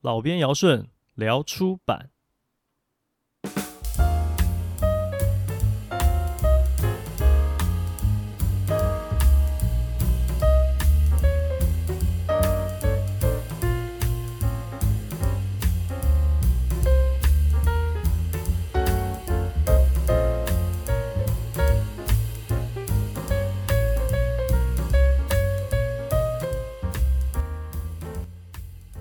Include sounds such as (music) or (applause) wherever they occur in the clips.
老编尧舜聊出版。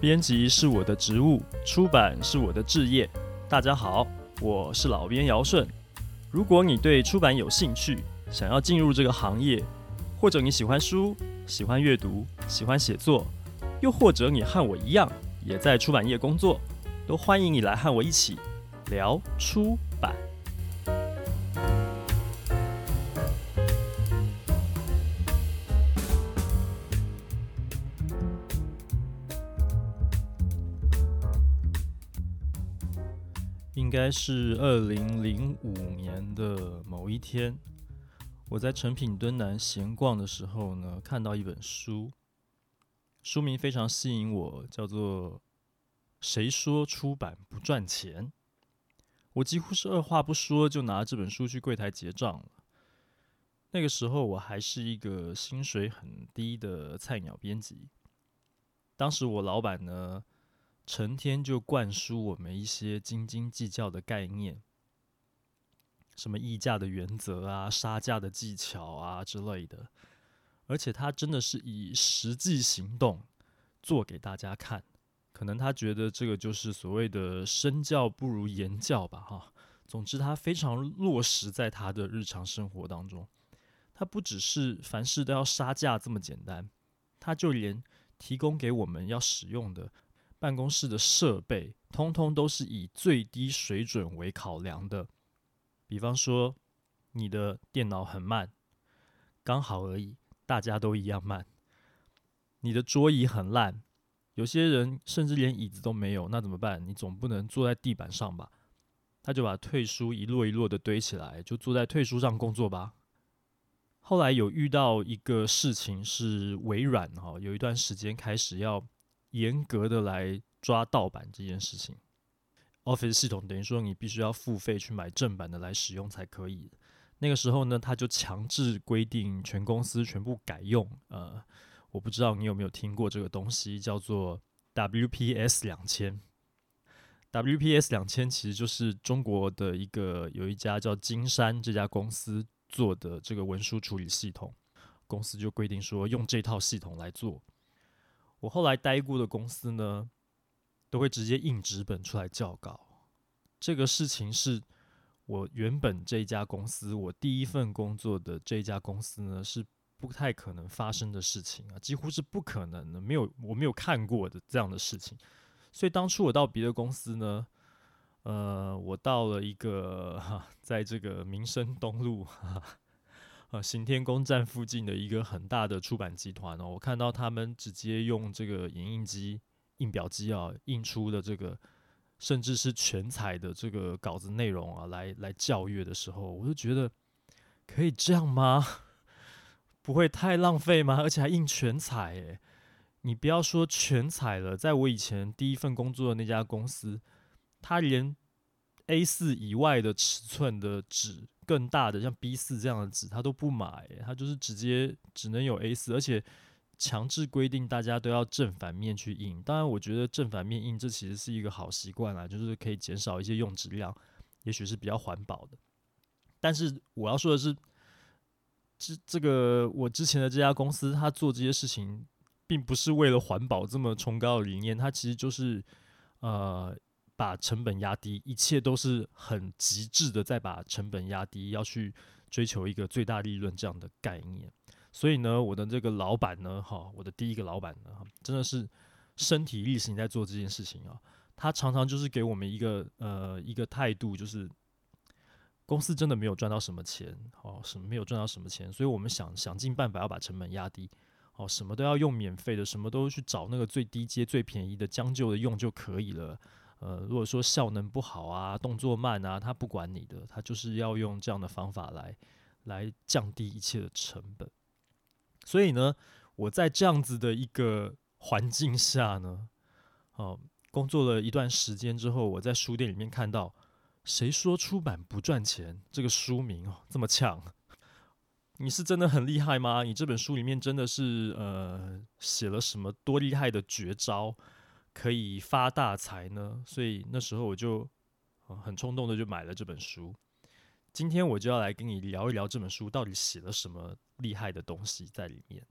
编辑是我的职务，出版是我的职业。大家好，我是老编姚顺。如果你对出版有兴趣，想要进入这个行业，或者你喜欢书、喜欢阅读、喜欢写作，又或者你和我一样也在出版业工作，都欢迎你来和我一起聊出应该是二零零五年的某一天，我在诚品敦南闲逛的时候呢，看到一本书，书名非常吸引我，叫做《谁说出版不赚钱》。我几乎是二话不说就拿这本书去柜台结账了。那个时候我还是一个薪水很低的菜鸟编辑，当时我老板呢，成天就灌输我们一些斤斤计较的概念，什么议价的原则啊、杀价的技巧啊之类的，而且他真的是以实际行动做给大家看。可能他觉得这个就是所谓的“身教不如言教”吧，哈。总之，他非常落实在他的日常生活当中。他不只是凡事都要杀价这么简单，他就连提供给我们要使用的。办公室的设备通通都是以最低水准为考量的，比方说你的电脑很慢，刚好而已，大家都一样慢。你的桌椅很烂，有些人甚至连椅子都没有，那怎么办？你总不能坐在地板上吧？他就把退书一摞一摞的堆起来，就坐在退书上工作吧。后来有遇到一个事情是微软哈，有一段时间开始要。严格的来抓盗版这件事情，Office 系统等于说你必须要付费去买正版的来使用才可以。那个时候呢，他就强制规定全公司全部改用。呃，我不知道你有没有听过这个东西，叫做 WPS 两千。WPS 两千其实就是中国的一个有一家叫金山这家公司做的这个文书处理系统，公司就规定说用这套系统来做。我后来待过的公司呢，都会直接印纸本出来校稿。这个事情是我原本这家公司，我第一份工作的这家公司呢，是不太可能发生的事情啊，几乎是不可能的，没有我没有看过的这样的事情。所以当初我到别的公司呢，呃，我到了一个哈，(laughs) 在这个民生东路。(laughs) 哈呃，行天宫站附近的一个很大的出版集团哦，我看到他们直接用这个影印机、印表机啊，印出的这个甚至是全彩的这个稿子内容啊，来来校阅的时候，我就觉得可以这样吗？(laughs) 不会太浪费吗？而且还印全彩诶，你不要说全彩了，在我以前第一份工作的那家公司，他连 A 四以外的尺寸的纸。更大的像 B 四这样的纸，他都不买，他就是直接只能有 A 四，而且强制规定大家都要正反面去印。当然，我觉得正反面印这其实是一个好习惯啦，就是可以减少一些用纸量，也许是比较环保的。但是我要说的是，这这个我之前的这家公司，他做这些事情，并不是为了环保这么崇高的理念，他其实就是呃。把成本压低，一切都是很极致的，在把成本压低，要去追求一个最大利润这样的概念。所以呢，我的这个老板呢，哈，我的第一个老板呢，真的是身体力行在做这件事情啊。他常常就是给我们一个呃一个态度，就是公司真的没有赚到什么钱，哦，什么没有赚到什么钱，所以我们想想尽办法要把成本压低，哦，什么都要用免费的，什么都去找那个最低阶、最便宜的，将就的用就可以了。呃，如果说效能不好啊，动作慢啊，他不管你的，他就是要用这样的方法来来降低一切的成本。所以呢，我在这样子的一个环境下呢，哦、工作了一段时间之后，我在书店里面看到“谁说出版不赚钱”这个书名哦，这么呛。你是真的很厉害吗？你这本书里面真的是呃写了什么多厉害的绝招，可以发大财呢？所以那时候我就、很冲动的就买了这本书。今天我就要来跟你聊一聊这本书到底写了什么厉害的东西在里面。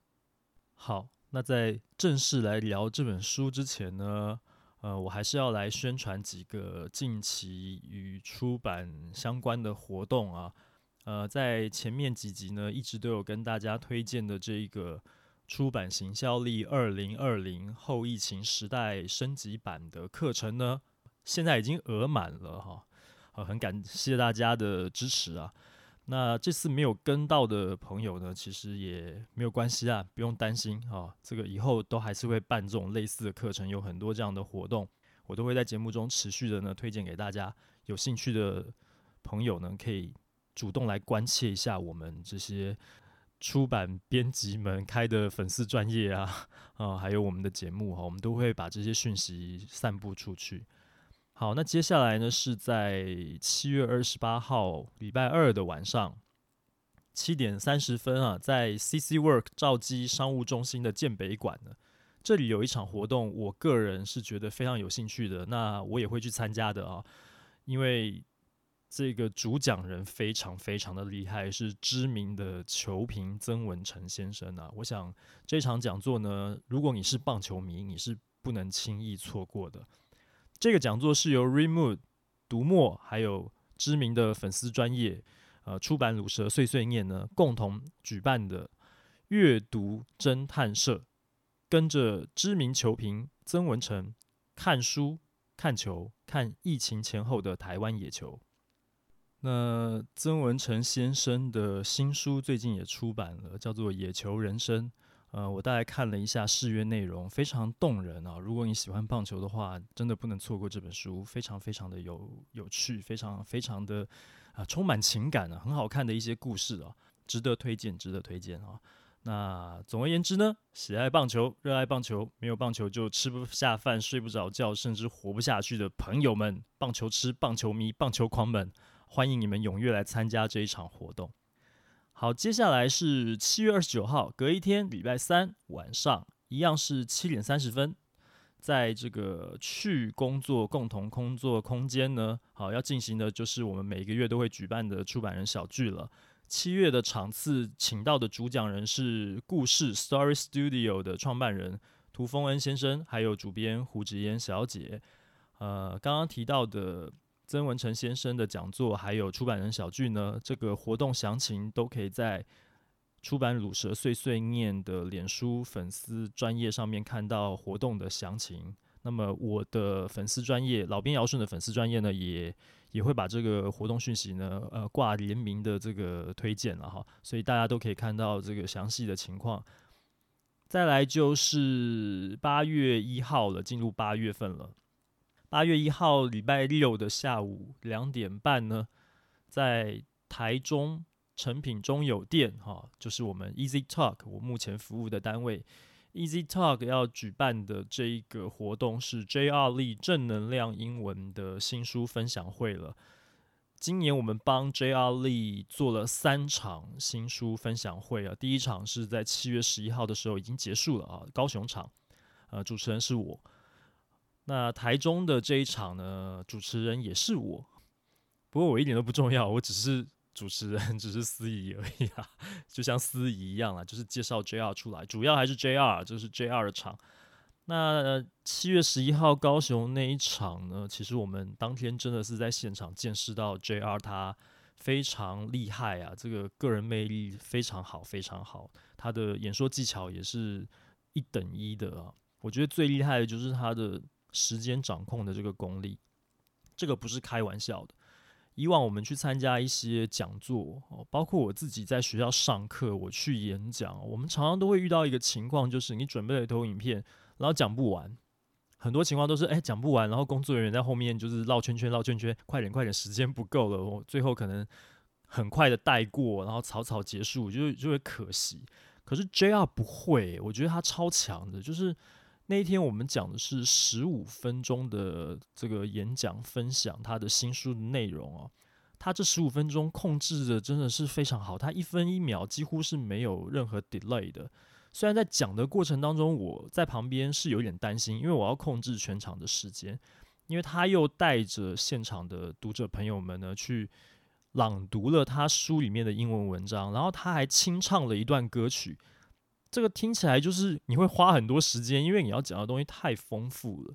好，那在正式来聊这本书之前呢，呃，我还是要来宣传几个近期与出版相关的活动啊。呃，在前面几集呢，一直都有跟大家推荐的这一个出版行销力二零二零后疫情时代升级版的课程呢，现在已经额满了哈，呃，很感谢大家的支持啊。那这次没有跟到的朋友呢，其实也没有关系啊，不用担心哈，这个以后都还是会办这种类似的课程，有很多这样的活动，我都会在节目中持续的呢推荐给大家，有兴趣的朋友呢可以。主动来关切一下我们这些出版编辑们开的粉丝专业啊，(laughs) 啊，还有我们的节目哈，我们都会把这些讯息散布出去。好，那接下来呢是在七月二十八号礼拜二的晚上七点三十分啊，在 CC Work 兆基商务中心的建北馆呢，这里有一场活动，我个人是觉得非常有兴趣的，那我也会去参加的啊，因为。这个主讲人非常非常的厉害，是知名的球评曾文成先生啊。我想这场讲座呢，如果你是棒球迷，你是不能轻易错过的。这个讲座是由 Re Mood 读墨还有知名的粉丝专业呃出版鲁蛇碎碎念呢共同举办的阅读侦探社，跟着知名球评曾文成看书、看球、看疫情前后的台湾野球。那曾文成先生的新书最近也出版了，叫做《野球人生》。呃，我大概看了一下试阅内容，非常动人啊！如果你喜欢棒球的话，真的不能错过这本书，非常非常的有有趣，非常非常的啊、充满情感啊，很好看的一些故事啊，值得推荐，值得推荐啊！那总而言之呢，喜爱棒球、热爱棒球，没有棒球就吃不下饭、睡不着觉，甚至活不下去的朋友们，棒球痴、棒球迷、棒球狂们。欢迎你们踊跃来参加这一场活动。好，接下来是七月二十九号，隔一天，礼拜三晚上，一样是七点三十分，在这个去工作共同工作空间呢，好，要进行的就是我们每个月都会举办的出版人小聚了。七月的场次，请到的主讲人是故事 Story Studio 的创办人涂峰恩先生，还有主编胡芷嫣小姐。呃，刚刚提到的。曾文成先生的讲座，还有出版人小聚呢，这个活动详情都可以在出版鲁蛇碎碎念的脸书粉丝专页上面看到活动的详情。那么我的粉丝专业老编尧舜的粉丝专业呢，也也会把这个活动讯息呢，呃，挂联名的这个推荐了哈，所以大家都可以看到这个详细的情况。再来就是八月一号了，进入八月份了。八月一号礼拜六的下午两点半呢，在台中诚品中友店，哈，就是我们 Easy Talk 我目前服务的单位，Easy Talk 要举办的这一个活动是 J.R. Lee 正能量英文的新书分享会了。今年我们帮 J.R. Lee 做了三场新书分享会啊，第一场是在七月十一号的时候已经结束了啊，高雄场，呃，主持人是我。那台中的这一场呢，主持人也是我，不过我一点都不重要，我只是主持人，(laughs) 只是司仪而已啊，就像司仪一样啊，就是介绍 JR 出来，主要还是 JR，就是 JR 的场。那七月十一号高雄那一场呢，其实我们当天真的是在现场见识到 JR 他非常厉害啊，这个个人魅力非常好，非常好，他的演说技巧也是一等一的啊，我觉得最厉害的就是他的。时间掌控的这个功力，这个不是开玩笑的。以往我们去参加一些讲座哦，包括我自己在学校上课，我去演讲，我们常常都会遇到一个情况，就是你准备了一投影片，然后讲不完。很多情况都是哎讲不完，然后工作人员在后面就是绕圈圈绕圈圈，快点快点，时间不够了，我最后可能很快的带过，然后草草结束，就就会可惜。可是 JR 不会，我觉得他超强的，就是。那一天我们讲的是十五分钟的这个演讲分享，他的新书的内容哦。他这十五分钟控制的真的是非常好，他一分一秒几乎是没有任何 delay 的。虽然在讲的过程当中，我在旁边是有点担心，因为我要控制全场的时间，因为他又带着现场的读者朋友们呢去朗读了他书里面的英文文章，然后他还清唱了一段歌曲。这个听起来就是你会花很多时间，因为你要讲的东西太丰富了。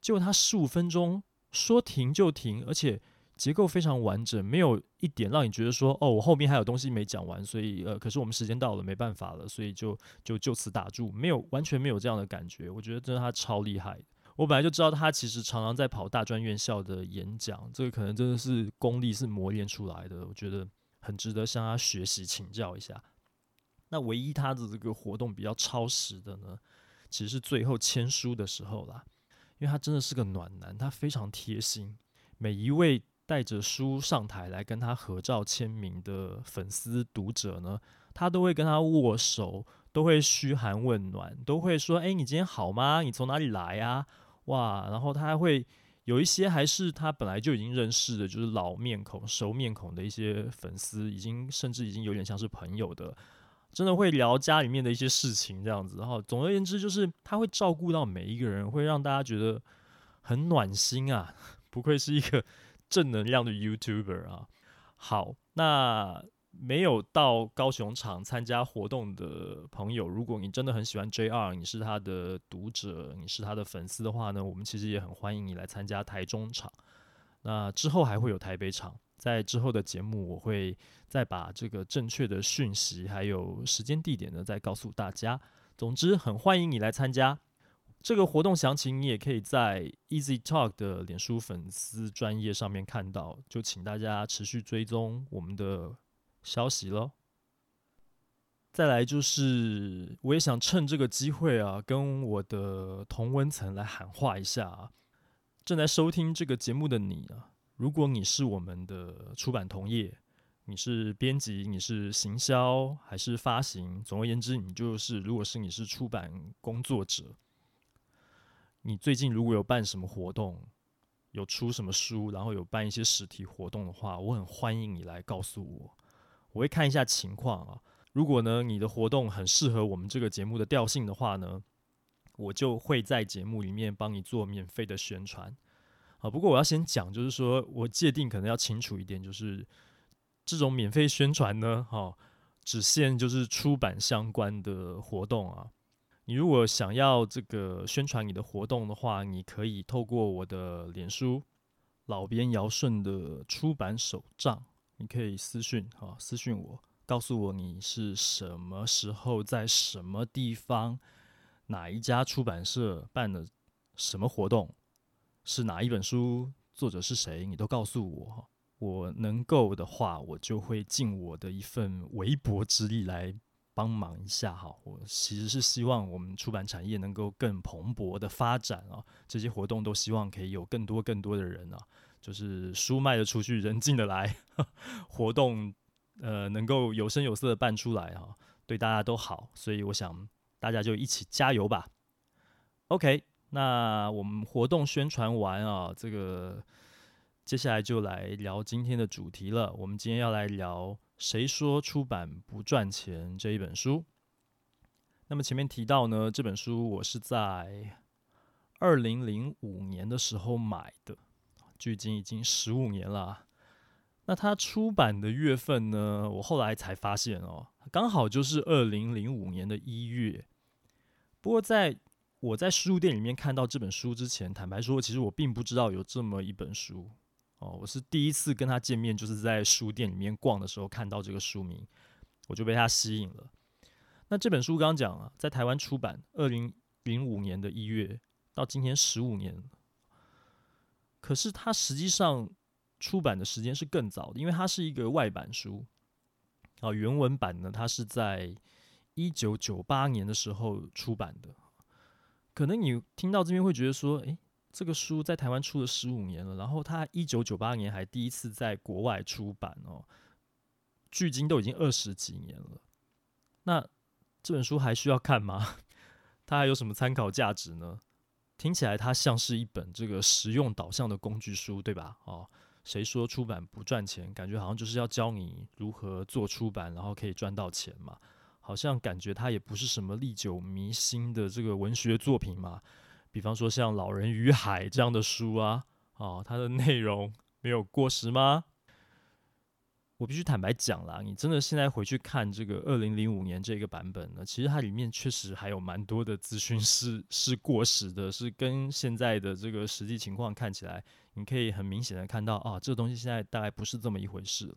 结果他十五分钟说停就停，而且。结构非常完整，没有一点让你觉得说哦，我后面还有东西没讲完，所以呃，可是我们时间到了，没办法了，所以就就就此打住，没有完全没有这样的感觉。我觉得真的他超厉害。我本来就知道他其实常常在跑大专院校的演讲，这个可能真的是功力是磨练出来的，我觉得很值得向他学习请教一下。那唯一他的这个活动比较超时的呢，其实是最后签书的时候啦，因为他真的是个暖男，他非常贴心，每一位。带着书上台来跟他合照签名的粉丝读者呢，他都会跟他握手，都会嘘寒问暖，都会说：“哎，你今天好吗？你从哪里来啊？”哇，然后他还会有一些还是他本来就已经认识的，就是老面孔、熟面孔的一些粉丝，已经甚至已经有点像是朋友的，真的会聊家里面的一些事情这样子。然后总而言之，就是他会照顾到每一个人，会让大家觉得很暖心啊！(laughs) 不愧是一个。正能量的 YouTuber 啊，好，那没有到高雄场参加活动的朋友，如果你真的很喜欢 JR，你是他的读者，你是他的粉丝的话呢，我们其实也很欢迎你来参加台中场。那之后还会有台北场，在之后的节目我会再把这个正确的讯息还有时间地点呢再告诉大家。总之，很欢迎你来参加。这个活动详情你也可以在 Easy Talk 的脸书粉丝专页上面看到，就请大家持续追踪我们的消息喽。再来就是，我也想趁这个机会啊，跟我的同温层来喊话一下啊，正在收听这个节目的你啊，如果你是我们的出版同业，你是编辑，你是行销还是发行，总而言之，你就是，如果是你是出版工作者。你最近如果有办什么活动，有出什么书，然后有办一些实体活动的话，我很欢迎你来告诉我，我会看一下情况啊。如果呢，你的活动很适合我们这个节目的调性的话呢，我就会在节目里面帮你做免费的宣传啊。不过我要先讲，就是说我界定可能要清楚一点，就是这种免费宣传呢，哈，只限就是出版相关的活动啊。你如果想要这个宣传你的活动的话，你可以透过我的脸书“老编尧舜”的出版手账，你可以私讯啊，私讯我，告诉我你是什么时候在什么地方，哪一家出版社办的什么活动，是哪一本书，作者是谁，你都告诉我，我能够的话，我就会尽我的一份微薄之力来。帮忙一下哈，我其实是希望我们出版产业能够更蓬勃的发展啊，这些活动都希望可以有更多更多的人啊，就是书卖得出去，人进得来，(laughs) 活动呃能够有声有色的办出来哈，对大家都好，所以我想大家就一起加油吧。OK，那我们活动宣传完啊，这个接下来就来聊今天的主题了，我们今天要来聊。谁说出版不赚钱？这一本书。那么前面提到呢，这本书我是在二零零五年的时候买的，距今已经十五年了。那它出版的月份呢，我后来才发现哦，刚好就是二零零五年的一月。不过在我在书店里面看到这本书之前，坦白说，其实我并不知道有这么一本书。哦，我是第一次跟他见面，就是在书店里面逛的时候看到这个书名，我就被他吸引了。那这本书刚刚讲啊，在台湾出版，二零零五年的一月，到今天十五年，可是它实际上出版的时间是更早的，因为它是一个外版书。啊，原文版呢，它是在一九九八年的时候出版的。可能你听到这边会觉得说，诶。这个书在台湾出了十五年了，然后他一九九八年还第一次在国外出版哦，距今都已经二十几年了。那这本书还需要看吗？(laughs) 它还有什么参考价值呢？听起来它像是一本这个实用导向的工具书，对吧？哦，谁说出版不赚钱？感觉好像就是要教你如何做出版，然后可以赚到钱嘛。好像感觉它也不是什么历久弥新的这个文学作品嘛。比方说像《老人与海》这样的书啊，哦，它的内容没有过时吗？我必须坦白讲啦，你真的现在回去看这个二零零五年这个版本呢，其实它里面确实还有蛮多的资讯是是过时的，是跟现在的这个实际情况看起来，你可以很明显的看到啊，这个东西现在大概不是这么一回事。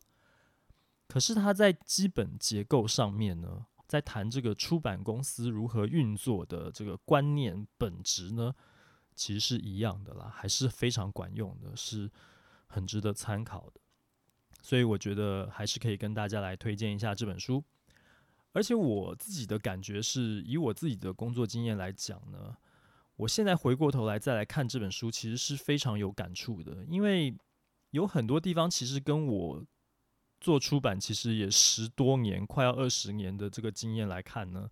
可是它在基本结构上面呢，在谈这个出版公司如何运作的这个观念本质呢，其实是一样的啦，还是非常管用的，是很值得参考的。所以我觉得还是可以跟大家来推荐一下这本书，而且我自己的感觉是，以我自己的工作经验来讲呢，我现在回过头来再来看这本书，其实是非常有感触的，因为有很多地方其实跟我做出版其实也十多年，快要二十年的这个经验来看呢，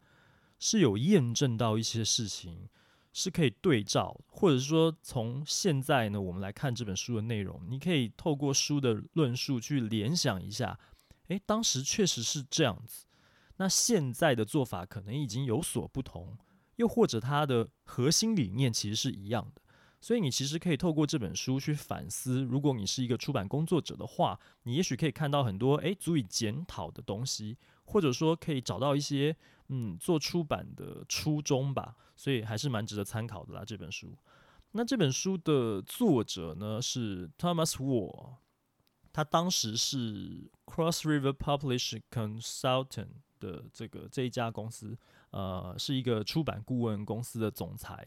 是有验证到一些事情。是可以对照，或者是说从现在呢，我们来看这本书的内容，你可以透过书的论述去联想一下，诶，当时确实是这样子，那现在的做法可能已经有所不同，又或者它的核心理念其实是一样的，所以你其实可以透过这本书去反思，如果你是一个出版工作者的话，你也许可以看到很多诶足以检讨的东西，或者说可以找到一些。嗯，做出版的初衷吧，所以还是蛮值得参考的啦。这本书，那这本书的作者呢是 Thomas Wall，他当时是 Cross River Publish Consultant 的这个这一家公司，呃，是一个出版顾问公司的总裁。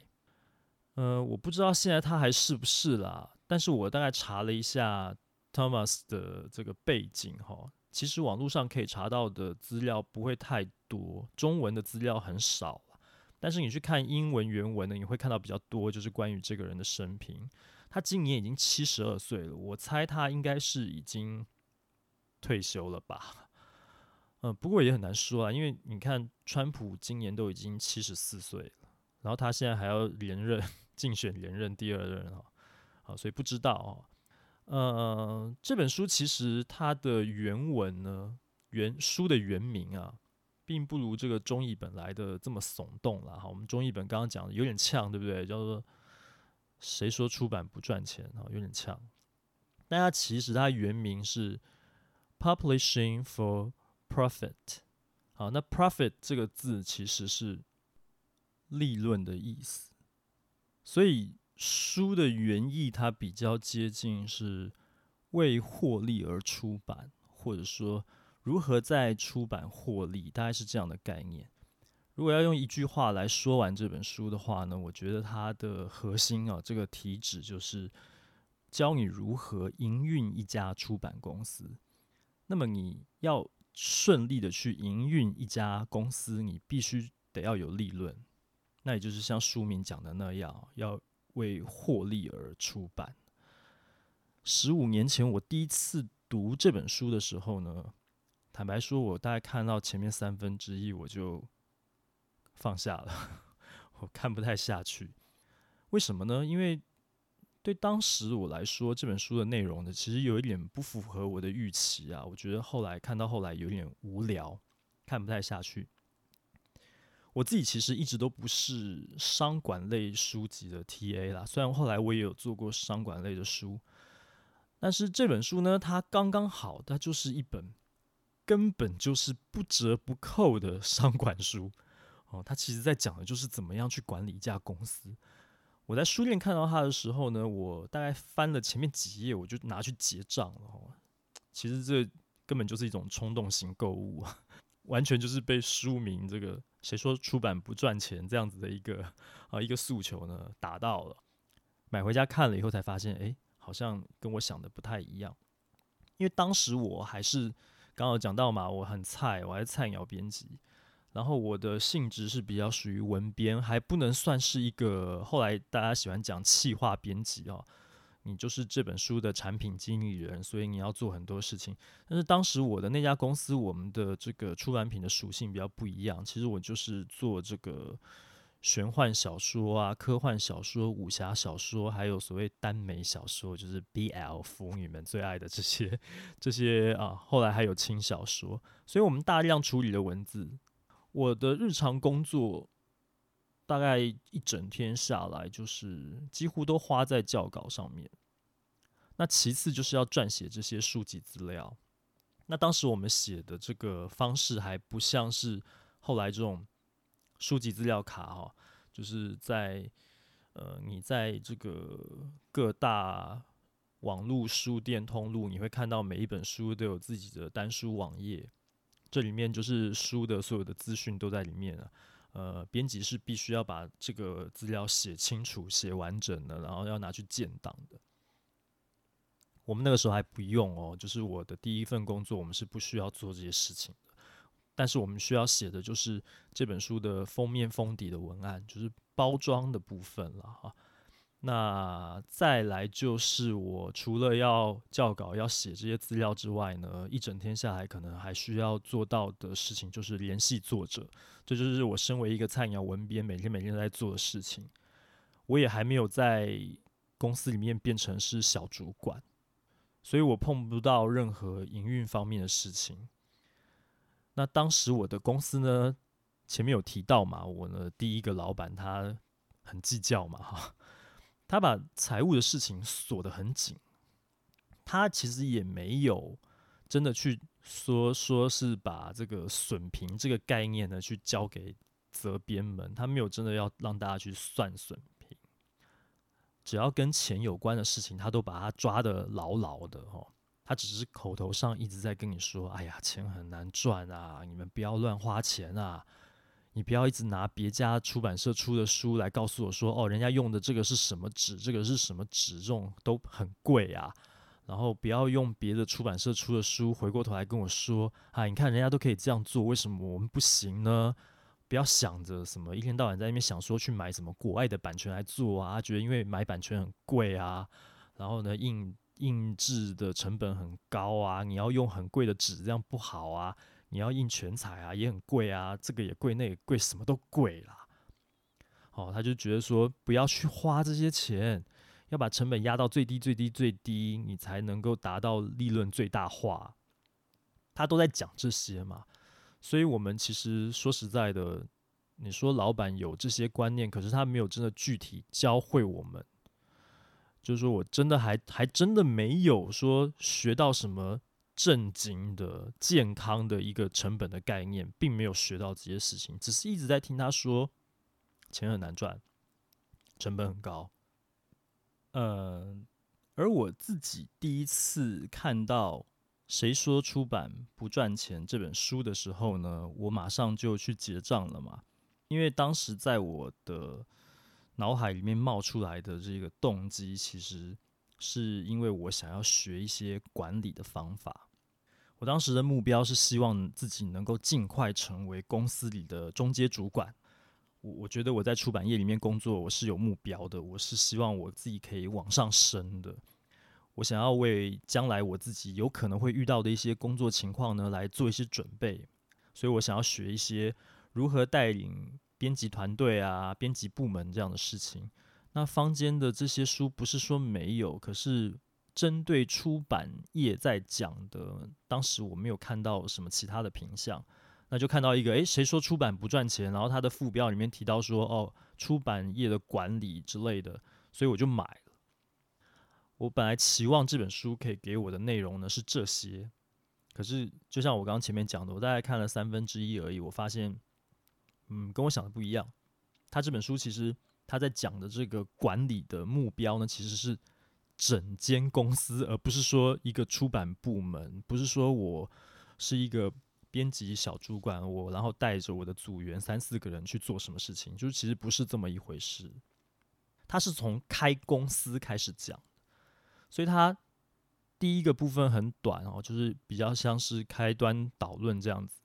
呃，我不知道现在他还是不是啦，但是我大概查了一下 Thomas 的这个背景哈。其实网络上可以查到的资料不会太多，中文的资料很少。但是你去看英文原文呢，你会看到比较多，就是关于这个人的生平。他今年已经七十二岁了，我猜他应该是已经退休了吧？嗯，不过也很难说啊，因为你看川普今年都已经七十四岁了，然后他现在还要连任，竞选连任第二任啊，好，所以不知道哦。呃，这本书其实它的原文呢，原书的原名啊，并不如这个中译本来的这么耸动啦。哈，我们中译本刚刚讲的有点呛，对不对？叫做“谁说出版不赚钱”哈，有点呛。但它其实它原名是 “Publishing for Profit”。好，那 “profit” 这个字其实是利润的意思，所以。书的原意，它比较接近是为获利而出版，或者说如何在出版获利，大概是这样的概念。如果要用一句话来说完这本书的话呢，我觉得它的核心啊，这个题旨就是教你如何营运一家出版公司。那么你要顺利的去营运一家公司，你必须得要有利润。那也就是像书名讲的那样，要。为获利而出版。十五年前，我第一次读这本书的时候呢，坦白说，我大概看到前面三分之一，我就放下了，(laughs) 我看不太下去。为什么呢？因为对当时我来说，这本书的内容呢，其实有一点不符合我的预期啊。我觉得后来看到后来有点无聊，看不太下去。我自己其实一直都不是商管类书籍的 TA 啦，虽然后来我也有做过商管类的书，但是这本书呢，它刚刚好，它就是一本根本就是不折不扣的商管书哦。它其实在讲的就是怎么样去管理一家公司。我在书店看到它的时候呢，我大概翻了前面几页，我就拿去结账了哦。其实这根本就是一种冲动型购物啊。完全就是被书名这个“谁说出版不赚钱”这样子的一个啊一个诉求呢达到了，买回家看了以后才发现，哎，好像跟我想的不太一样。因为当时我还是刚刚讲到嘛，我很菜，我还是菜鸟编辑，然后我的性质是比较属于文编，还不能算是一个后来大家喜欢讲气化编辑哦。你就是这本书的产品经理人，所以你要做很多事情。但是当时我的那家公司，我们的这个出版品的属性比较不一样。其实我就是做这个玄幻小说啊、科幻小说、武侠小说，还有所谓耽美小说，就是 BL 腐女们最爱的这些这些啊。后来还有轻小说，所以我们大量处理的文字。我的日常工作大概一整天下来，就是几乎都花在校稿上面。那其次就是要撰写这些书籍资料。那当时我们写的这个方式还不像是后来这种。书籍资料卡哈，就是在呃，你在这个各大网络书店通路，你会看到每一本书都有自己的单书网页，这里面就是书的所有的资讯都在里面了。呃，编辑是必须要把这个资料写清楚、写完整的，然后要拿去建档的。我们那个时候还不用哦，就是我的第一份工作，我们是不需要做这些事情的。但是我们需要写的就是这本书的封面封底的文案，就是包装的部分了哈。那再来就是我除了要校稿、要写这些资料之外呢，一整天下来可能还需要做到的事情就是联系作者，这就是我身为一个菜鸟文编每天每天都在做的事情。我也还没有在公司里面变成是小主管，所以我碰不到任何营运方面的事情。那当时我的公司呢，前面有提到嘛，我的第一个老板他很计较嘛，哈，他把财务的事情锁得很紧，他其实也没有真的去说说是把这个损平这个概念呢去交给责编们，他没有真的要让大家去算损平，只要跟钱有关的事情，他都把它抓得牢牢的，哈。他只是口头上一直在跟你说：“哎呀，钱很难赚啊，你们不要乱花钱啊！你不要一直拿别家出版社出的书来告诉我说，哦，人家用的这个是什么纸，这个是什么纸，这种都很贵啊。然后不要用别的出版社出的书，回过头来跟我说，啊，你看人家都可以这样做，为什么我们不行呢？不要想着什么，一天到晚在那边想说去买什么国外的版权来做啊，觉得因为买版权很贵啊，然后呢印。”印制的成本很高啊，你要用很贵的纸，这样不好啊。你要印全彩啊，也很贵啊，这个也贵，那也贵，什么都贵啦。哦，他就觉得说，不要去花这些钱，要把成本压到最低、最低、最低，你才能够达到利润最大化。他都在讲这些嘛，所以我们其实说实在的，你说老板有这些观念，可是他没有真的具体教会我们。就是说我真的还还真的没有说学到什么正经的健康的一个成本的概念，并没有学到这些事情，只是一直在听他说钱很难赚，成本很高。呃，而我自己第一次看到《谁说出版不赚钱》这本书的时候呢，我马上就去结账了嘛，因为当时在我的。脑海里面冒出来的这个动机，其实是因为我想要学一些管理的方法。我当时的目标是希望自己能够尽快成为公司里的中阶主管。我我觉得我在出版业里面工作，我是有目标的，我是希望我自己可以往上升的。我想要为将来我自己有可能会遇到的一些工作情况呢，来做一些准备。所以我想要学一些如何带领。编辑团队啊，编辑部门这样的事情，那坊间的这些书不是说没有，可是针对出版业在讲的，当时我没有看到什么其他的评项，那就看到一个，诶，谁说出版不赚钱？然后它的副标里面提到说，哦，出版业的管理之类的，所以我就买了。我本来期望这本书可以给我的内容呢是这些，可是就像我刚刚前面讲的，我大概看了三分之一而已，我发现。嗯，跟我想的不一样。他这本书其实他在讲的这个管理的目标呢，其实是整间公司，而不是说一个出版部门，不是说我是一个编辑小主管，我然后带着我的组员三四个人去做什么事情，就是其实不是这么一回事。他是从开公司开始讲，所以他第一个部分很短哦，就是比较像是开端导论这样子。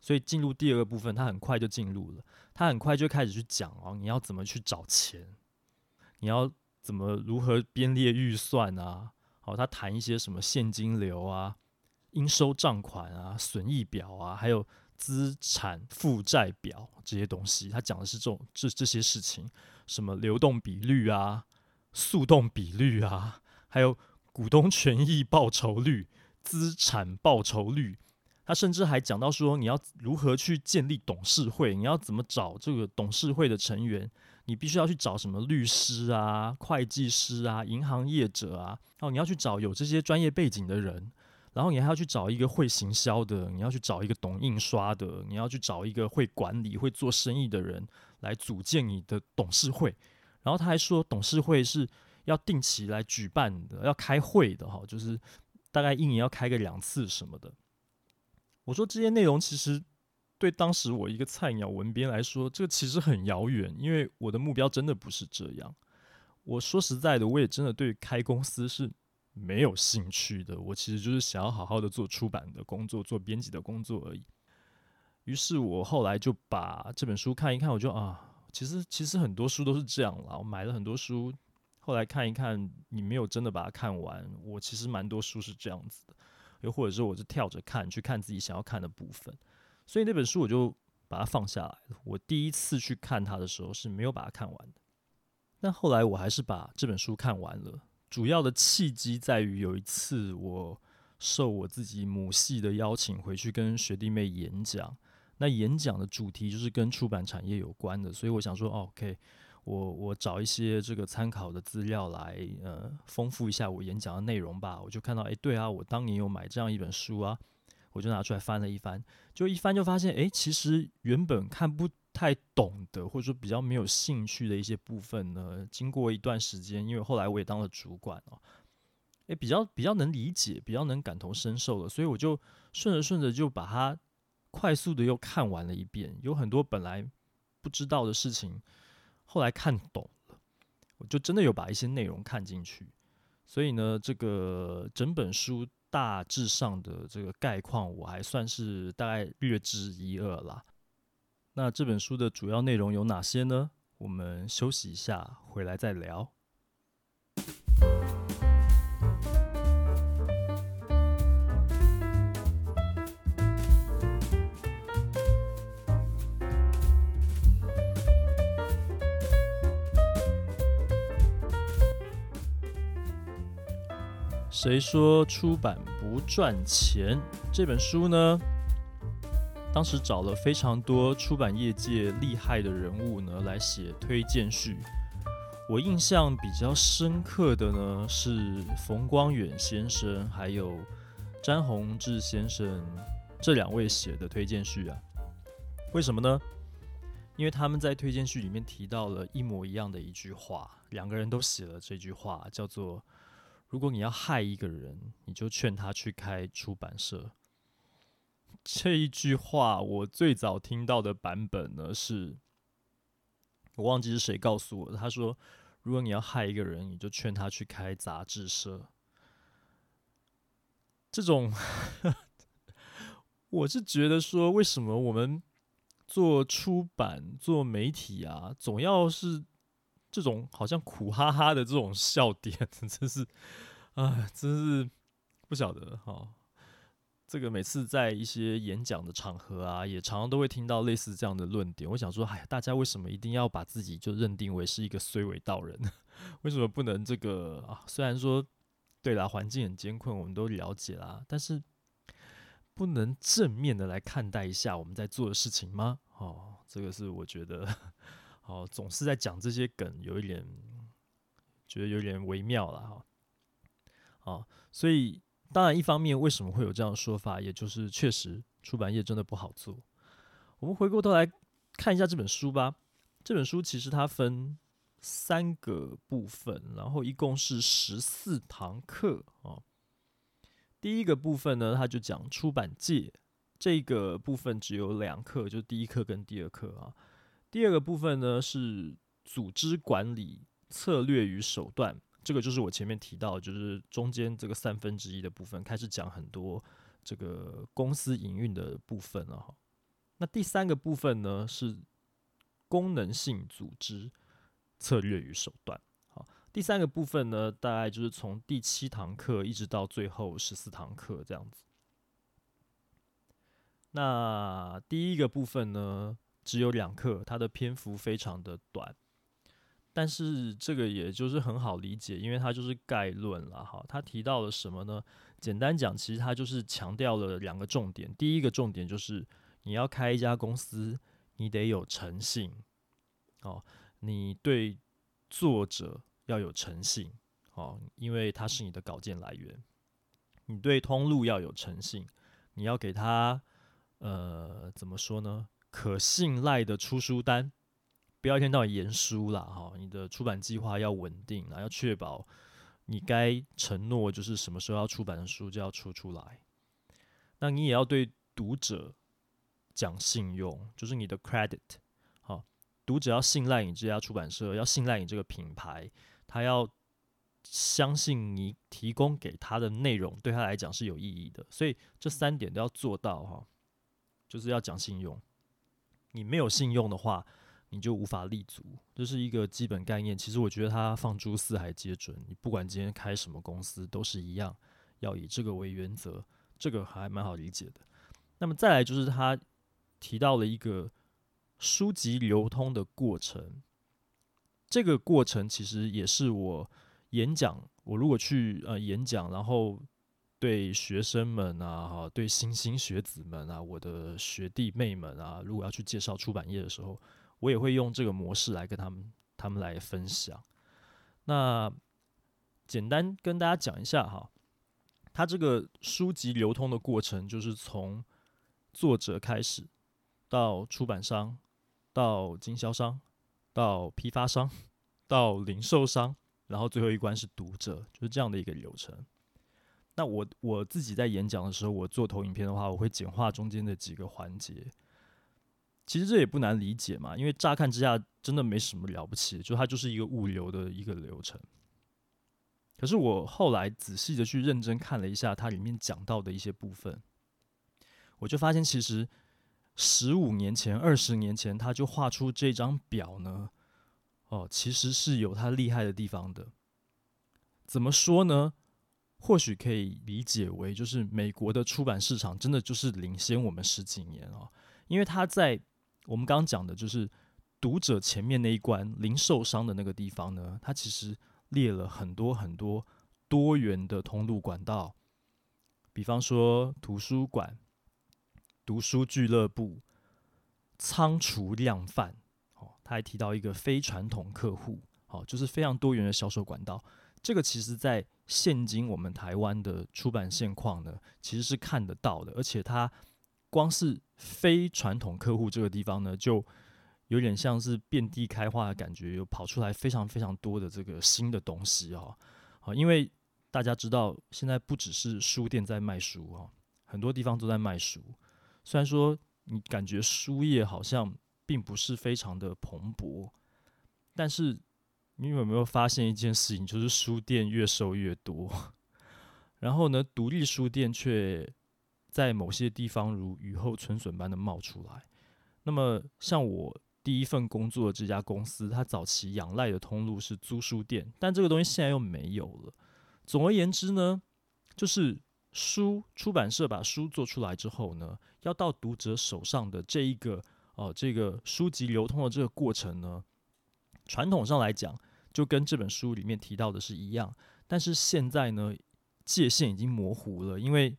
所以进入第二个部分，他很快就进入了，他很快就开始去讲哦，你要怎么去找钱，你要怎么如何编列预算啊？好，他谈一些什么现金流啊、应收账款啊、损益表啊，还有资产负债表这些东西，他讲的是这种这这些事情，什么流动比率啊、速动比率啊，还有股东权益报酬率、资产报酬率。他甚至还讲到说，你要如何去建立董事会，你要怎么找这个董事会的成员，你必须要去找什么律师啊、会计师啊、银行业者啊，哦，你要去找有这些专业背景的人，然后你还要去找一个会行销的，你要去找一个懂印刷的，你要去找一个会管理、会做生意的人来组建你的董事会。然后他还说，董事会是要定期来举办的，要开会的哈，就是大概一年要开个两次什么的。我说这些内容其实对当时我一个菜鸟文编来说，这个其实很遥远，因为我的目标真的不是这样。我说实在的，我也真的对开公司是没有兴趣的。我其实就是想要好好的做出版的工作，做编辑的工作而已。于是我后来就把这本书看一看，我就啊，其实其实很多书都是这样啦。我买了很多书，后来看一看，你没有真的把它看完。我其实蛮多书是这样子的。又或者是我是跳着看，去看自己想要看的部分，所以那本书我就把它放下来了。我第一次去看它的时候是没有把它看完的，但后来我还是把这本书看完了。主要的契机在于有一次我受我自己母系的邀请回去跟学弟妹演讲，那演讲的主题就是跟出版产业有关的，所以我想说，哦，OK。我我找一些这个参考的资料来，呃，丰富一下我演讲的内容吧。我就看到，哎，对啊，我当年有买这样一本书啊，我就拿出来翻了一翻，就一翻就发现，哎，其实原本看不太懂的，或者说比较没有兴趣的一些部分呢，经过一段时间，因为后来我也当了主管哦，哎，比较比较能理解，比较能感同身受了，所以我就顺着顺着就把它快速的又看完了一遍，有很多本来不知道的事情。后来看懂了，我就真的有把一些内容看进去，所以呢，这个整本书大致上的这个概况，我还算是大概略知一二啦。那这本书的主要内容有哪些呢？我们休息一下，回来再聊。谁说出版不赚钱？这本书呢，当时找了非常多出版业界厉害的人物呢来写推荐序。我印象比较深刻的呢是冯光远先生还有詹宏志先生这两位写的推荐序啊。为什么呢？因为他们在推荐序里面提到了一模一样的一句话，两个人都写了这句话，叫做。如果你要害一个人，你就劝他去开出版社。这一句话，我最早听到的版本呢，是我忘记是谁告诉我的。他说：“如果你要害一个人，你就劝他去开杂志社。”这种，(laughs) 我是觉得说，为什么我们做出版、做媒体啊，总要是。这种好像苦哈哈的这种笑点，(laughs) 真是，啊，真是不晓得哈、这个每次在一些演讲的场合啊，也常常都会听到类似这样的论点。我想说，哎，大家为什么一定要把自己就认定为是一个虽为道人？(laughs) 为什么不能这个啊？虽然说，对啦，环境很艰困，我们都了解啦，但是不能正面的来看待一下我们在做的事情吗？哦，这个是我觉得。哦，总是在讲这些梗，有一点觉得有点微妙了哈。哦，所以当然一方面为什么会有这样的说法，也就是确实出版业真的不好做。我们回过头来看一下这本书吧。这本书其实它分三个部分，然后一共是十四堂课啊。第一个部分呢，它就讲出版界，这个部分只有两课，就第一课跟第二课啊。第二个部分呢，是组织管理策略与手段，这个就是我前面提到，就是中间这个三分之一的部分，开始讲很多这个公司营运的部分了哈。那第三个部分呢，是功能性组织策略与手段。好，第三个部分呢，大概就是从第七堂课一直到最后十四堂课这样子。那第一个部分呢，只有两课，它的篇幅非常的短，但是这个也就是很好理解，因为它就是概论了哈。它提到了什么呢？简单讲，其实它就是强调了两个重点。第一个重点就是你要开一家公司，你得有诚信哦，你对作者要有诚信哦，因为它是你的稿件来源。你对通路要有诚信，你要给他。呃，怎么说呢？可信赖的出书单，不要一天到晚延书啦。哈。你的出版计划要稳定啊，要确保你该承诺就是什么时候要出版的书就要出出来。那你也要对读者讲信用，就是你的 credit。好，读者要信赖你这家出版社，要信赖你这个品牌，他要相信你提供给他的内容对他来讲是有意义的。所以这三点都要做到哈。就是要讲信用，你没有信用的话，你就无法立足，这是一个基本概念。其实我觉得它放诸四海皆准，你不管今天开什么公司都是一样，要以这个为原则，这个还蛮好理解的。那么再来就是他提到了一个书籍流通的过程，这个过程其实也是我演讲，我如果去呃演讲，然后。对学生们啊，哈，对新兴学子们啊，我的学弟妹们啊，如果要去介绍出版业的时候，我也会用这个模式来跟他们，他们来分享。那简单跟大家讲一下哈，他这个书籍流通的过程，就是从作者开始，到出版商，到经销商，到批发商，到零售商，然后最后一关是读者，就是这样的一个流程。那我我自己在演讲的时候，我做投影片的话，我会简化中间的几个环节。其实这也不难理解嘛，因为乍看之下真的没什么了不起，就它就是一个物流的一个流程。可是我后来仔细的去认真看了一下它里面讲到的一些部分，我就发现其实十五年前、二十年前他就画出这张表呢，哦，其实是有它厉害的地方的。怎么说呢？或许可以理解为，就是美国的出版市场真的就是领先我们十几年哦，因为他在我们刚刚讲的，就是读者前面那一关，零售商的那个地方呢，它其实列了很多很多多元的通路管道，比方说图书馆、读书俱乐部、仓储量贩，哦，他还提到一个非传统客户，哦，就是非常多元的销售管道。这个其实，在现今我们台湾的出版现况呢，其实是看得到的。而且它光是非传统客户这个地方呢，就有点像是遍地开花的感觉，有跑出来非常非常多的这个新的东西哦。好，因为大家知道，现在不只是书店在卖书哦，很多地方都在卖书。虽然说你感觉书业好像并不是非常的蓬勃，但是。你有没有发现一件事情，就是书店越收越多，(laughs) 然后呢，独立书店却在某些地方如雨后春笋般的冒出来。那么，像我第一份工作的这家公司，它早期仰赖的通路是租书店，但这个东西现在又没有了。总而言之呢，就是书出版社把书做出来之后呢，要到读者手上的这一个哦，这个书籍流通的这个过程呢，传统上来讲，就跟这本书里面提到的是一样，但是现在呢，界限已经模糊了，因为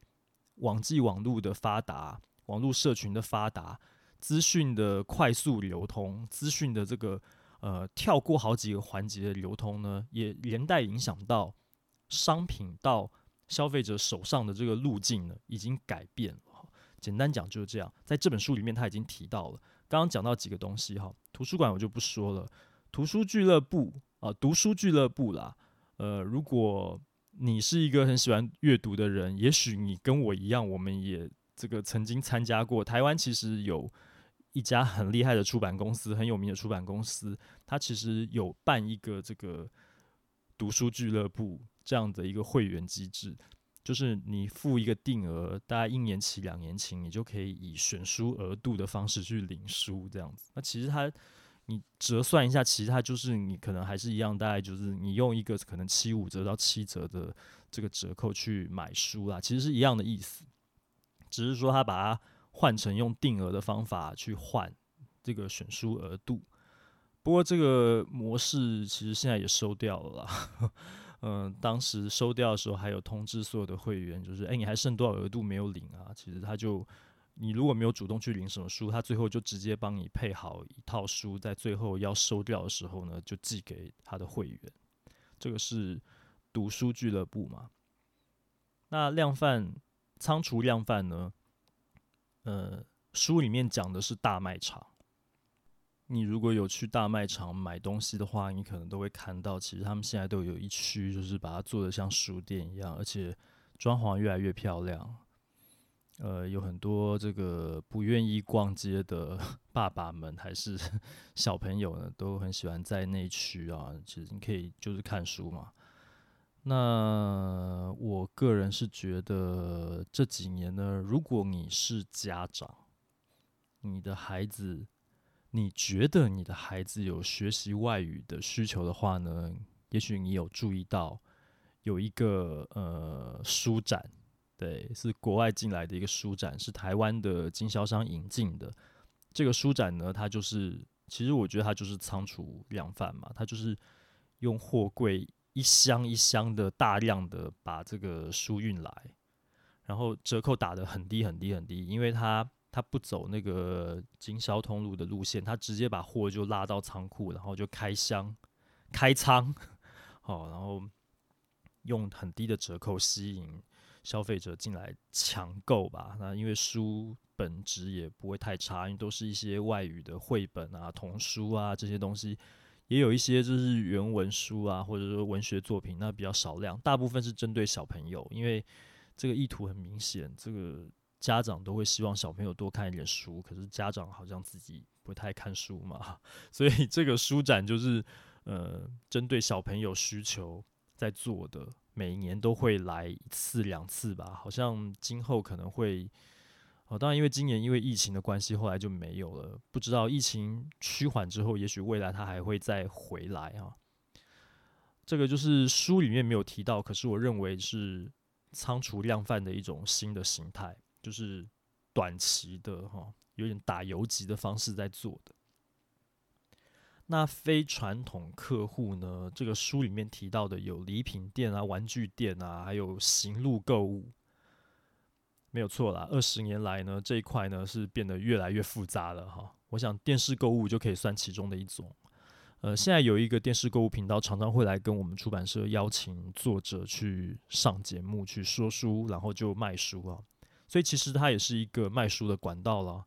网际网络的发达，网络社群的发达，资讯的快速流通，资讯的这个呃跳过好几个环节的流通呢，也连带影响到商品到消费者手上的这个路径呢，已经改变了。简单讲就是这样，在这本书里面他已经提到了，刚刚讲到几个东西哈，图书馆我就不说了。图书俱乐部啊，读书俱乐部啦。呃，如果你是一个很喜欢阅读的人，也许你跟我一样，我们也这个曾经参加过。台湾其实有一家很厉害的出版公司，很有名的出版公司，它其实有办一个这个读书俱乐部这样的一个会员机制，就是你付一个定额，大概一年期、两年期，你就可以以选书额度的方式去领书，这样子。那其实它。你折算一下，其实它就是你可能还是一样，大概就是你用一个可能七五折到七折的这个折扣去买书啦，其实是一样的意思，只是说它把它换成用定额的方法去换这个选书额度。不过这个模式其实现在也收掉了啦。嗯，(laughs) 当时收掉的时候还有通知所有的会员，就是哎，你还剩多少额度没有领啊？其实他就你如果没有主动去领什么书，他最后就直接帮你配好一套书，在最后要收掉的时候呢，就寄给他的会员。这个是读书俱乐部嘛？那量贩仓储量贩呢？呃，书里面讲的是大卖场。你如果有去大卖场买东西的话，你可能都会看到，其实他们现在都有一区，就是把它做得像书店一样，而且装潢越来越漂亮。呃，有很多这个不愿意逛街的 (laughs) 爸爸们还是 (laughs) 小朋友呢，都很喜欢在那区啊。其实你可以就是看书嘛。那我个人是觉得这几年呢，如果你是家长，你的孩子。你觉得你的孩子有学习外语的需求的话呢？也许你有注意到有一个呃书展，对，是国外进来的一个书展，是台湾的经销商引进的。这个书展呢，它就是其实我觉得它就是仓储量贩嘛，它就是用货柜一箱一箱的大量的把这个书运来，然后折扣打得很低很低很低，因为它。他不走那个经销通路的路线，他直接把货就拉到仓库，然后就开箱、开仓，(laughs) 好，然后用很低的折扣吸引消费者进来抢购吧。那因为书本质也不会太差，因为都是一些外语的绘本啊、童书啊这些东西，也有一些就是原文书啊，或者说文学作品，那比较少量，大部分是针对小朋友，因为这个意图很明显，这个。家长都会希望小朋友多看一点书，可是家长好像自己不太看书嘛，(laughs) 所以这个书展就是呃针对小朋友需求在做的，每年都会来一次两次吧，好像今后可能会哦，当然因为今年因为疫情的关系，后来就没有了，不知道疫情趋缓之后，也许未来它还会再回来啊。这个就是书里面没有提到，可是我认为是仓储量贩的一种新的形态。就是短期的哈，有点打游击的方式在做的。那非传统客户呢？这个书里面提到的有礼品店啊、玩具店啊，还有行路购物，没有错啦。二十年来呢，这一块呢是变得越来越复杂了哈。我想电视购物就可以算其中的一种。呃，现在有一个电视购物频道，常常会来跟我们出版社邀请作者去上节目去说书，然后就卖书啊。所以其实它也是一个卖书的管道了。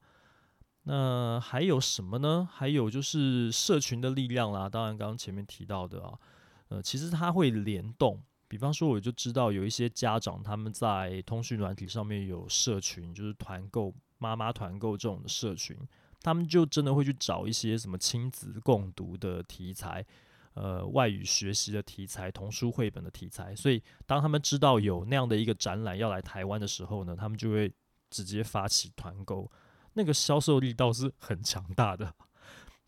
那还有什么呢？还有就是社群的力量啦。当然，刚刚前面提到的啊，呃，其实它会联动。比方说，我就知道有一些家长他们在通讯软体上面有社群，就是团购、妈妈团购这种的社群，他们就真的会去找一些什么亲子共读的题材。呃，外语学习的题材、童书绘本的题材，所以当他们知道有那样的一个展览要来台湾的时候呢，他们就会直接发起团购，那个销售力倒是很强大的。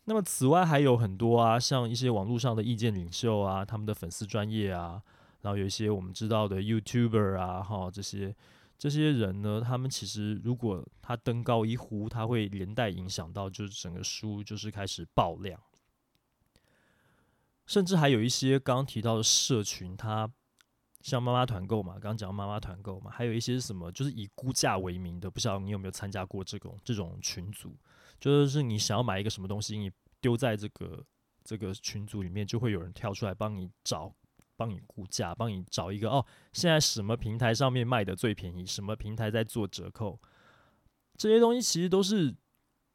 那么此外还有很多啊，像一些网络上的意见领袖啊，他们的粉丝专业啊，然后有一些我们知道的 YouTuber 啊，哈，这些这些人呢，他们其实如果他登高一呼，他会连带影响到，就是整个书就是开始爆量。甚至还有一些刚刚提到的社群，它像妈妈团购嘛，刚刚讲妈妈团购嘛，还有一些什么，就是以估价为名的，不知道你有没有参加过这种这种群组？就是你想要买一个什么东西，你丢在这个这个群组里面，就会有人跳出来帮你找，帮你估价，帮你找一个哦，现在什么平台上面卖的最便宜，什么平台在做折扣，这些东西其实都是。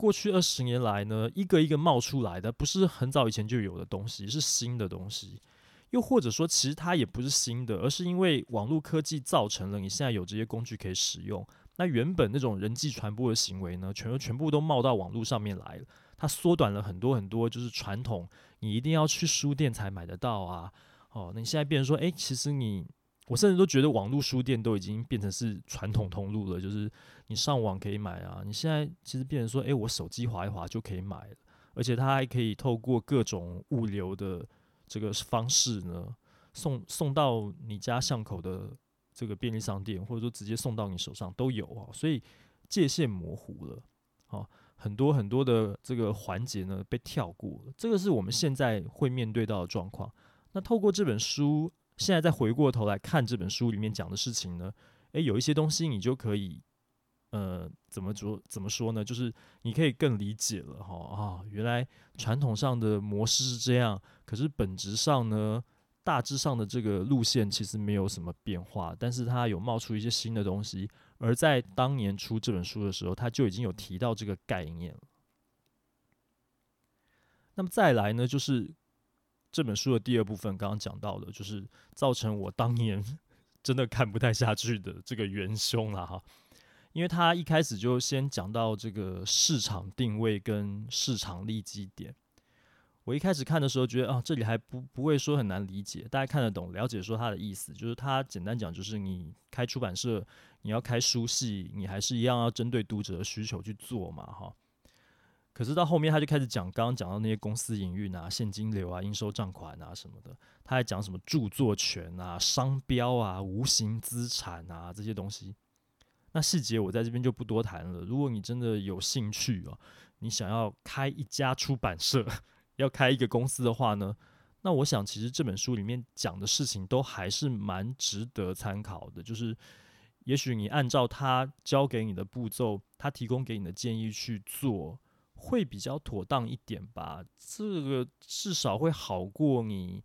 过去二十年来呢，一个一个冒出来的，不是很早以前就有的东西，是新的东西。又或者说，其实它也不是新的，而是因为网络科技造成了你现在有这些工具可以使用。那原本那种人际传播的行为呢，全全部都冒到网络上面来了。它缩短了很多很多，就是传统你一定要去书店才买得到啊。哦，那你现在变成说，诶，其实你。我甚至都觉得网络书店都已经变成是传统通路了，就是你上网可以买啊。你现在其实变成说，诶，我手机滑一滑就可以买了，而且它还可以透过各种物流的这个方式呢，送送到你家巷口的这个便利商店，或者说直接送到你手上都有啊。所以界限模糊了，哦，很多很多的这个环节呢被跳过了，这个是我们现在会面对到的状况。那透过这本书，现在再回过头来看这本书里面讲的事情呢，诶，有一些东西你就可以，呃，怎么说怎么说呢？就是你可以更理解了哈啊、原来传统上的模式是这样，可是本质上呢，大致上的这个路线其实没有什么变化，但是它有冒出一些新的东西。而在当年出这本书的时候，他就已经有提到这个概念了。那么再来呢，就是这本书的第二部分，刚刚讲到的，就是造成我当年 (laughs) 真的看不太下去的这个元凶了哈。因为他一开始就先讲到这个市场定位跟市场利基点。我一开始看的时候觉得啊，这里还不不会说很难理解，大家看得懂、了解说他的意思，就是他简单讲就是你开出版社。你要开书系，你还是一样要针对读者的需求去做嘛，哈。可是到后面他就开始讲，刚刚讲到那些公司营运啊、现金流啊、应收账款啊什么的，他还讲什么著作权啊、商标啊、无形资产啊这些东西。那细节我在这边就不多谈了。如果你真的有兴趣哦，你想要开一家出版社，(laughs) 要开一个公司的话呢，那我想其实这本书里面讲的事情都还是蛮值得参考的，就是。也许你按照他教给你的步骤，他提供给你的建议去做，会比较妥当一点吧。这个至少会好过你，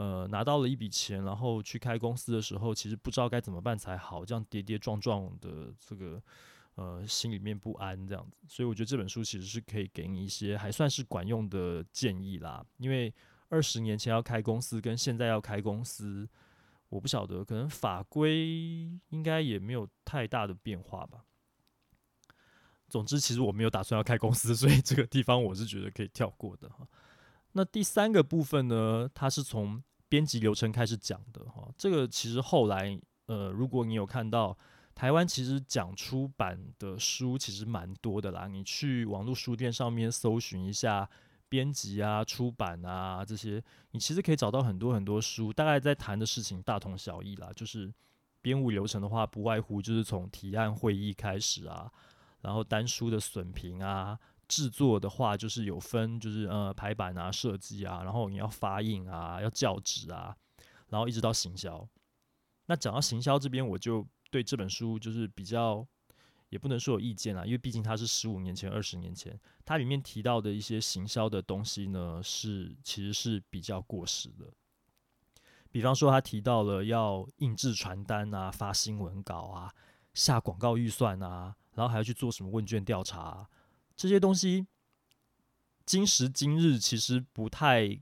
呃，拿到了一笔钱，然后去开公司的时候，其实不知道该怎么办才好，这样跌跌撞撞的，这个呃，心里面不安这样子。所以我觉得这本书其实是可以给你一些还算是管用的建议啦。因为二十年前要开公司跟现在要开公司。我不晓得，可能法规应该也没有太大的变化吧。总之，其实我没有打算要开公司，所以这个地方我是觉得可以跳过的哈。那第三个部分呢，它是从编辑流程开始讲的哈。这个其实后来，呃，如果你有看到台湾其实讲出版的书其实蛮多的啦，你去网络书店上面搜寻一下。编辑啊，出版啊，这些你其实可以找到很多很多书，大概在谈的事情大同小异啦。就是编务流程的话，不外乎就是从提案会议开始啊，然后单书的损评啊，制作的话就是有分，就是呃排版啊、设计啊，然后你要发印啊、要校纸啊，然后一直到行销。那讲到行销这边，我就对这本书就是比较。也不能说有意见啦，因为毕竟它是十五年前、二十年前，它里面提到的一些行销的东西呢，是其实是比较过时的。比方说，他提到了要印制传单啊、发新闻稿啊、下广告预算啊，然后还要去做什么问卷调查，这些东西，今时今日其实不太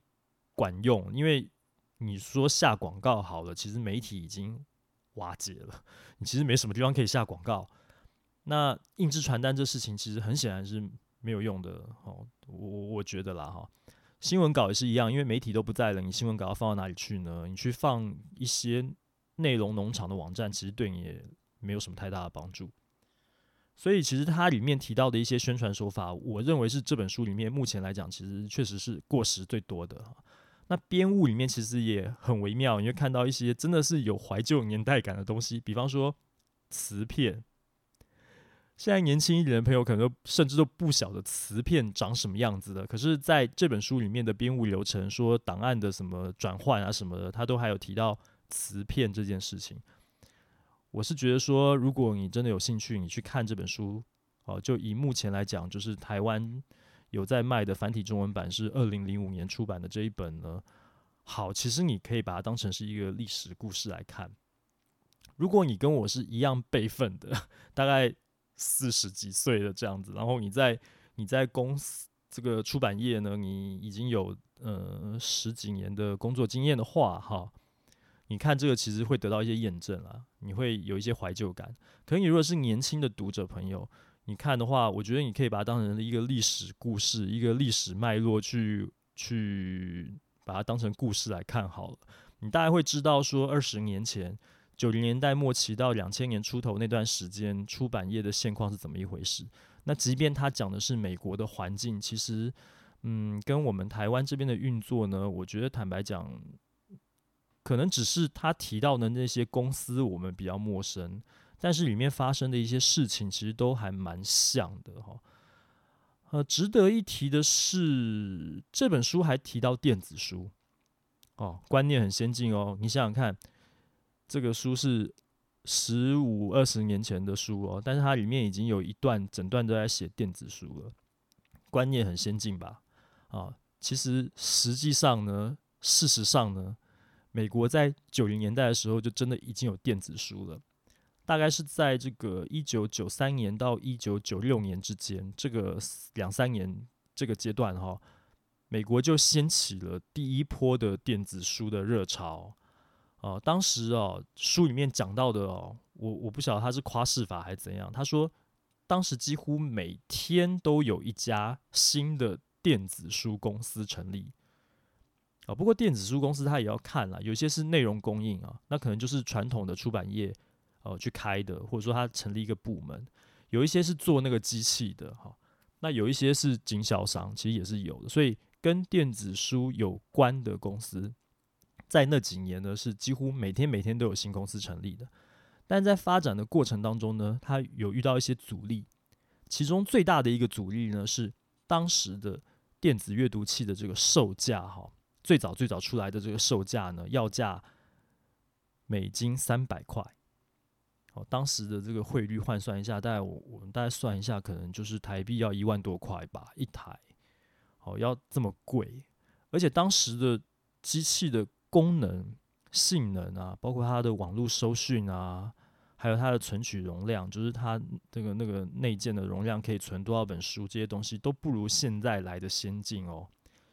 管用，因为你说下广告好了，其实媒体已经瓦解了，你其实没什么地方可以下广告。那印制传单这事情其实很显然是没有用的哦，我我觉得啦哈，新闻稿也是一样，因为媒体都不在了，你新闻稿要放到哪里去呢？你去放一些内容农场的网站，其实对你也没有什么太大的帮助。所以其实它里面提到的一些宣传手法，我认为是这本书里面目前来讲，其实确实是过时最多的。那编务里面其实也很微妙，你会看到一些真的是有怀旧年代感的东西，比方说磁片。现在年轻一点的朋友可能甚至都不晓得磁片长什么样子的，可是在这本书里面的编务流程，说档案的什么转换啊什么的，他都还有提到磁片这件事情。我是觉得说，如果你真的有兴趣，你去看这本书，哦，就以目前来讲，就是台湾有在卖的繁体中文版是二零零五年出版的这一本呢，好，其实你可以把它当成是一个历史故事来看。如果你跟我是一样辈分的，大概。四十几岁的这样子，然后你在你在公司这个出版业呢，你已经有呃十几年的工作经验的话，哈，你看这个其实会得到一些验证啊，你会有一些怀旧感。可是你如果是年轻的读者朋友，你看的话，我觉得你可以把它当成一个历史故事，一个历史脉络去去把它当成故事来看好了。你大概会知道说二十年前。九零年代末期到两千年出头那段时间，出版业的现况是怎么一回事？那即便他讲的是美国的环境，其实，嗯，跟我们台湾这边的运作呢，我觉得坦白讲，可能只是他提到的那些公司我们比较陌生，但是里面发生的一些事情其实都还蛮像的哈。呃，值得一提的是，这本书还提到电子书哦，观念很先进哦。你想想看，这个书是十五二十年前的书哦，但是它里面已经有一段整段都在写电子书了，观念很先进吧？啊，其实实际上呢，事实上呢，美国在九零年代的时候就真的已经有电子书了。大概是在这个一九九三年到一九九六年之间，这个两三年这个阶段哈，美国就掀起了第一波的电子书的热潮。啊，当时哦，书里面讲到的哦，我我不晓得他是夸饰法还是怎样。他说，当时几乎每天都有一家新的电子书公司成立。啊，不过电子书公司它也要看啦，有些是内容供应啊，那可能就是传统的出版业。哦，去开的，或者说它成立一个部门，有一些是做那个机器的，哈，那有一些是经销商，其实也是有的。所以跟电子书有关的公司，在那几年呢，是几乎每天每天都有新公司成立的。但在发展的过程当中呢，它有遇到一些阻力，其中最大的一个阻力呢，是当时的电子阅读器的这个售价，哈，最早最早出来的这个售价呢，要价美金三百块。哦当时的这个汇率换算一下，大概我我们大概算一下，可能就是台币要一万多块吧，一台，哦，要这么贵，而且当时的机器的功能、性能啊，包括它的网络收讯啊，还有它的存取容量，就是它这个那个内建的容量可以存多少本书，这些东西都不如现在来的先进哦。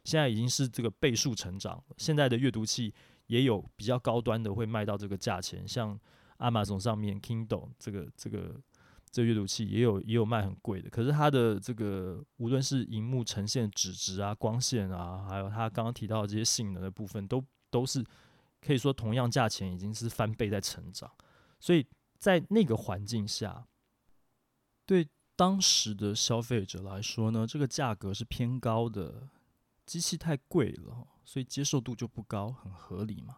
现在已经是这个倍数成长，现在的阅读器也有比较高端的会卖到这个价钱，像。Amazon 上面 Kindle 这个这个这阅读器也有也有卖很贵的，可是它的这个无论是荧幕呈现纸质啊、光线啊，还有它刚刚提到的这些性能的部分，都都是可以说同样价钱已经是翻倍在成长。所以在那个环境下，对当时的消费者来说呢，这个价格是偏高的，机器太贵了，所以接受度就不高，很合理嘛。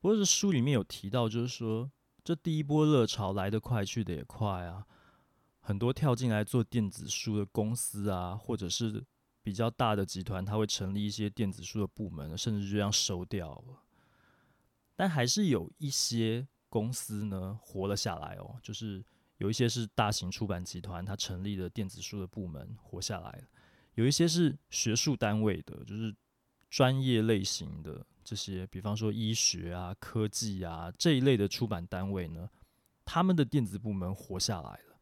不过，这书里面有提到，就是说。这第一波热潮来得快，去得也快啊！很多跳进来做电子书的公司啊，或者是比较大的集团，他会成立一些电子书的部门，甚至就这样收掉了。但还是有一些公司呢活了下来哦，就是有一些是大型出版集团，它成立的电子书的部门活下来了；有一些是学术单位的，就是专业类型的。这些，比方说医学啊、科技啊这一类的出版单位呢，他们的电子部门活下来了。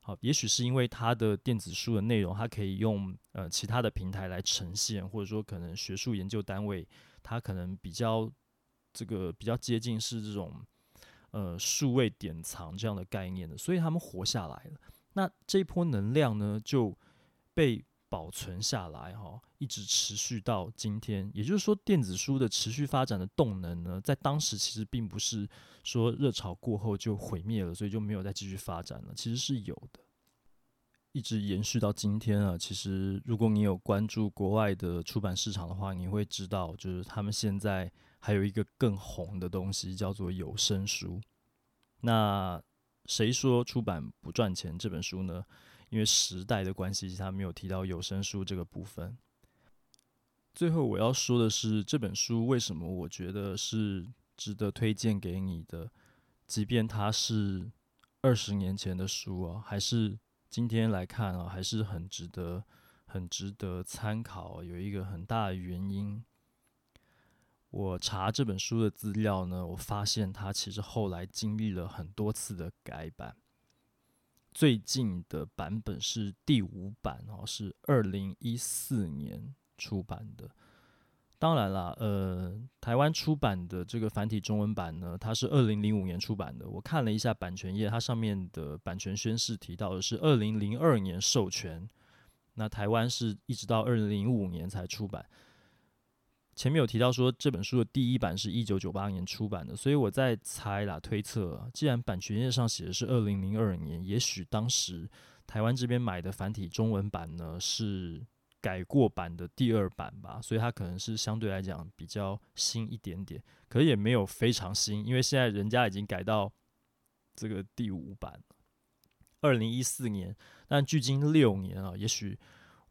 好，也许是因为它的电子书的内容，它可以用呃其他的平台来呈现，或者说可能学术研究单位它可能比较这个比较接近是这种呃数位典藏这样的概念的，所以他们活下来了。那这一波能量呢，就被。保存下来哈，一直持续到今天。也就是说，电子书的持续发展的动能呢，在当时其实并不是说热潮过后就毁灭了，所以就没有再继续发展了。其实是有的，一直延续到今天啊。其实，如果你有关注国外的出版市场的话，你会知道，就是他们现在还有一个更红的东西，叫做有声书。那谁说出版不赚钱？这本书呢？因为时代的关系，他没有提到有声书这个部分。最后我要说的是，这本书为什么我觉得是值得推荐给你的，即便它是二十年前的书啊，还是今天来看啊，还是很值得、很值得参考。有一个很大的原因，我查这本书的资料呢，我发现它其实后来经历了很多次的改版。最近的版本是第五版哦，是二零一四年出版的。当然啦，呃，台湾出版的这个繁体中文版呢，它是二零零五年出版的。我看了一下版权页，它上面的版权宣示提到的是二零零二年授权。那台湾是一直到二零零五年才出版。前面有提到说这本书的第一版是一九九八年出版的，所以我在猜啦，推测，既然版权页上写的是二零零二年，也许当时台湾这边买的繁体中文版呢是改过版的第二版吧，所以它可能是相对来讲比较新一点点，可是也没有非常新，因为现在人家已经改到这个第五版，二零一四年，但距今六年啊，也许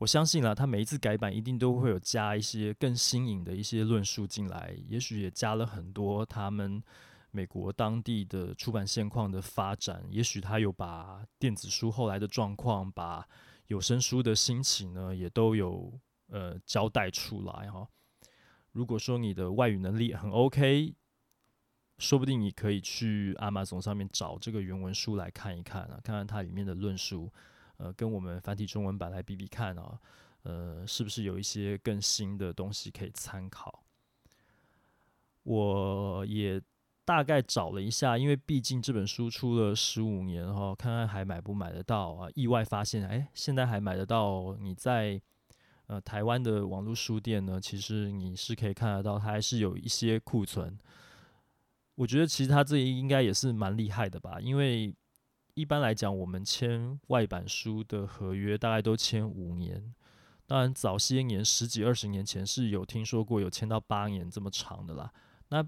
我相信啊，他每一次改版一定都会有加一些更新颖的一些论述进来，也许也加了很多他们美国当地的出版现况的发展，也许他有把电子书后来的状况，把有声书的兴起呢，也都有呃交代出来哈。如果说你的外语能力很 OK。说不定你可以去 Amazon 上面找这个原文书来看一看啊，看看它里面的论述，呃，跟我们繁体中文版来比比看啊，呃，是不是有一些更新的东西可以参考？我也大概找了一下，因为毕竟这本书出了十五年哈，看看还买不买得到啊？意外发现，哎，现在还买得到。你在呃台湾的网络书店呢，其实你是可以看得到，它还是有一些库存。我觉得其实他这应该也是蛮厉害的吧，因为一般来讲，我们签外版书的合约大概都签五年。当然，早些年十几二十年前是有听说过有签到八年这么长的啦。那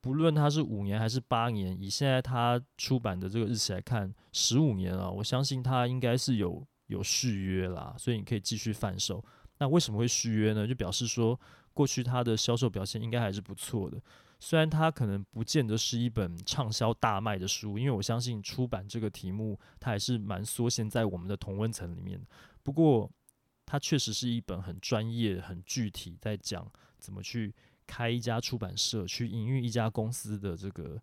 不论它是五年还是八年，以现在它出版的这个日期来看，十五年啊，我相信它应该是有有续约啦，所以你可以继续贩售。那为什么会续约呢？就表示说过去它的销售表现应该还是不错的。虽然它可能不见得是一本畅销大卖的书，因为我相信出版这个题目，它还是蛮缩限在我们的同温层里面。不过，它确实是一本很专业、很具体，在讲怎么去开一家出版社、去营运一家公司的这个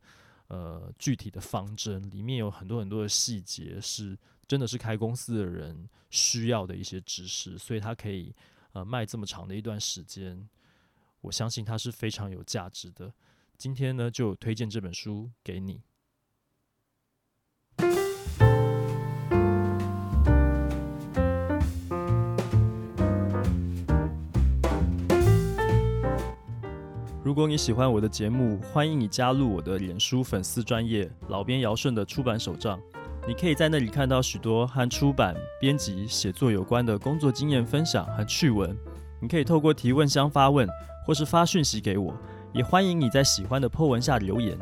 呃具体的方针。里面有很多很多的细节，是真的是开公司的人需要的一些知识，所以它可以呃卖这么长的一段时间。我相信它是非常有价值的。今天呢，就推荐这本书给你。如果你喜欢我的节目，欢迎你加入我的脸书粉丝专业老编姚顺的出版手账。你可以在那里看到许多和出版、编辑、写作有关的工作经验分享和趣闻。你可以透过提问箱发问，或是发讯息给我。也欢迎你在喜欢的 po 文下留言。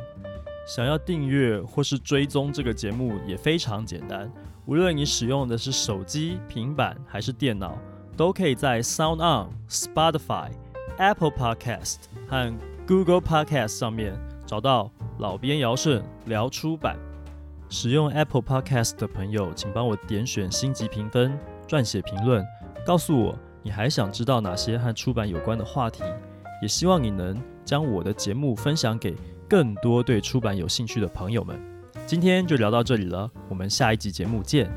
想要订阅或是追踪这个节目也非常简单，无论你使用的是手机、平板还是电脑，都可以在 Sound On、Spotify、Apple Podcast 和 Google Podcast 上面找到老编姚顺聊出版。使用 Apple Podcast 的朋友，请帮我点选星级评分、撰写评论，告诉我你还想知道哪些和出版有关的话题。也希望你能将我的节目分享给更多对出版有兴趣的朋友们。今天就聊到这里了，我们下一集节目见。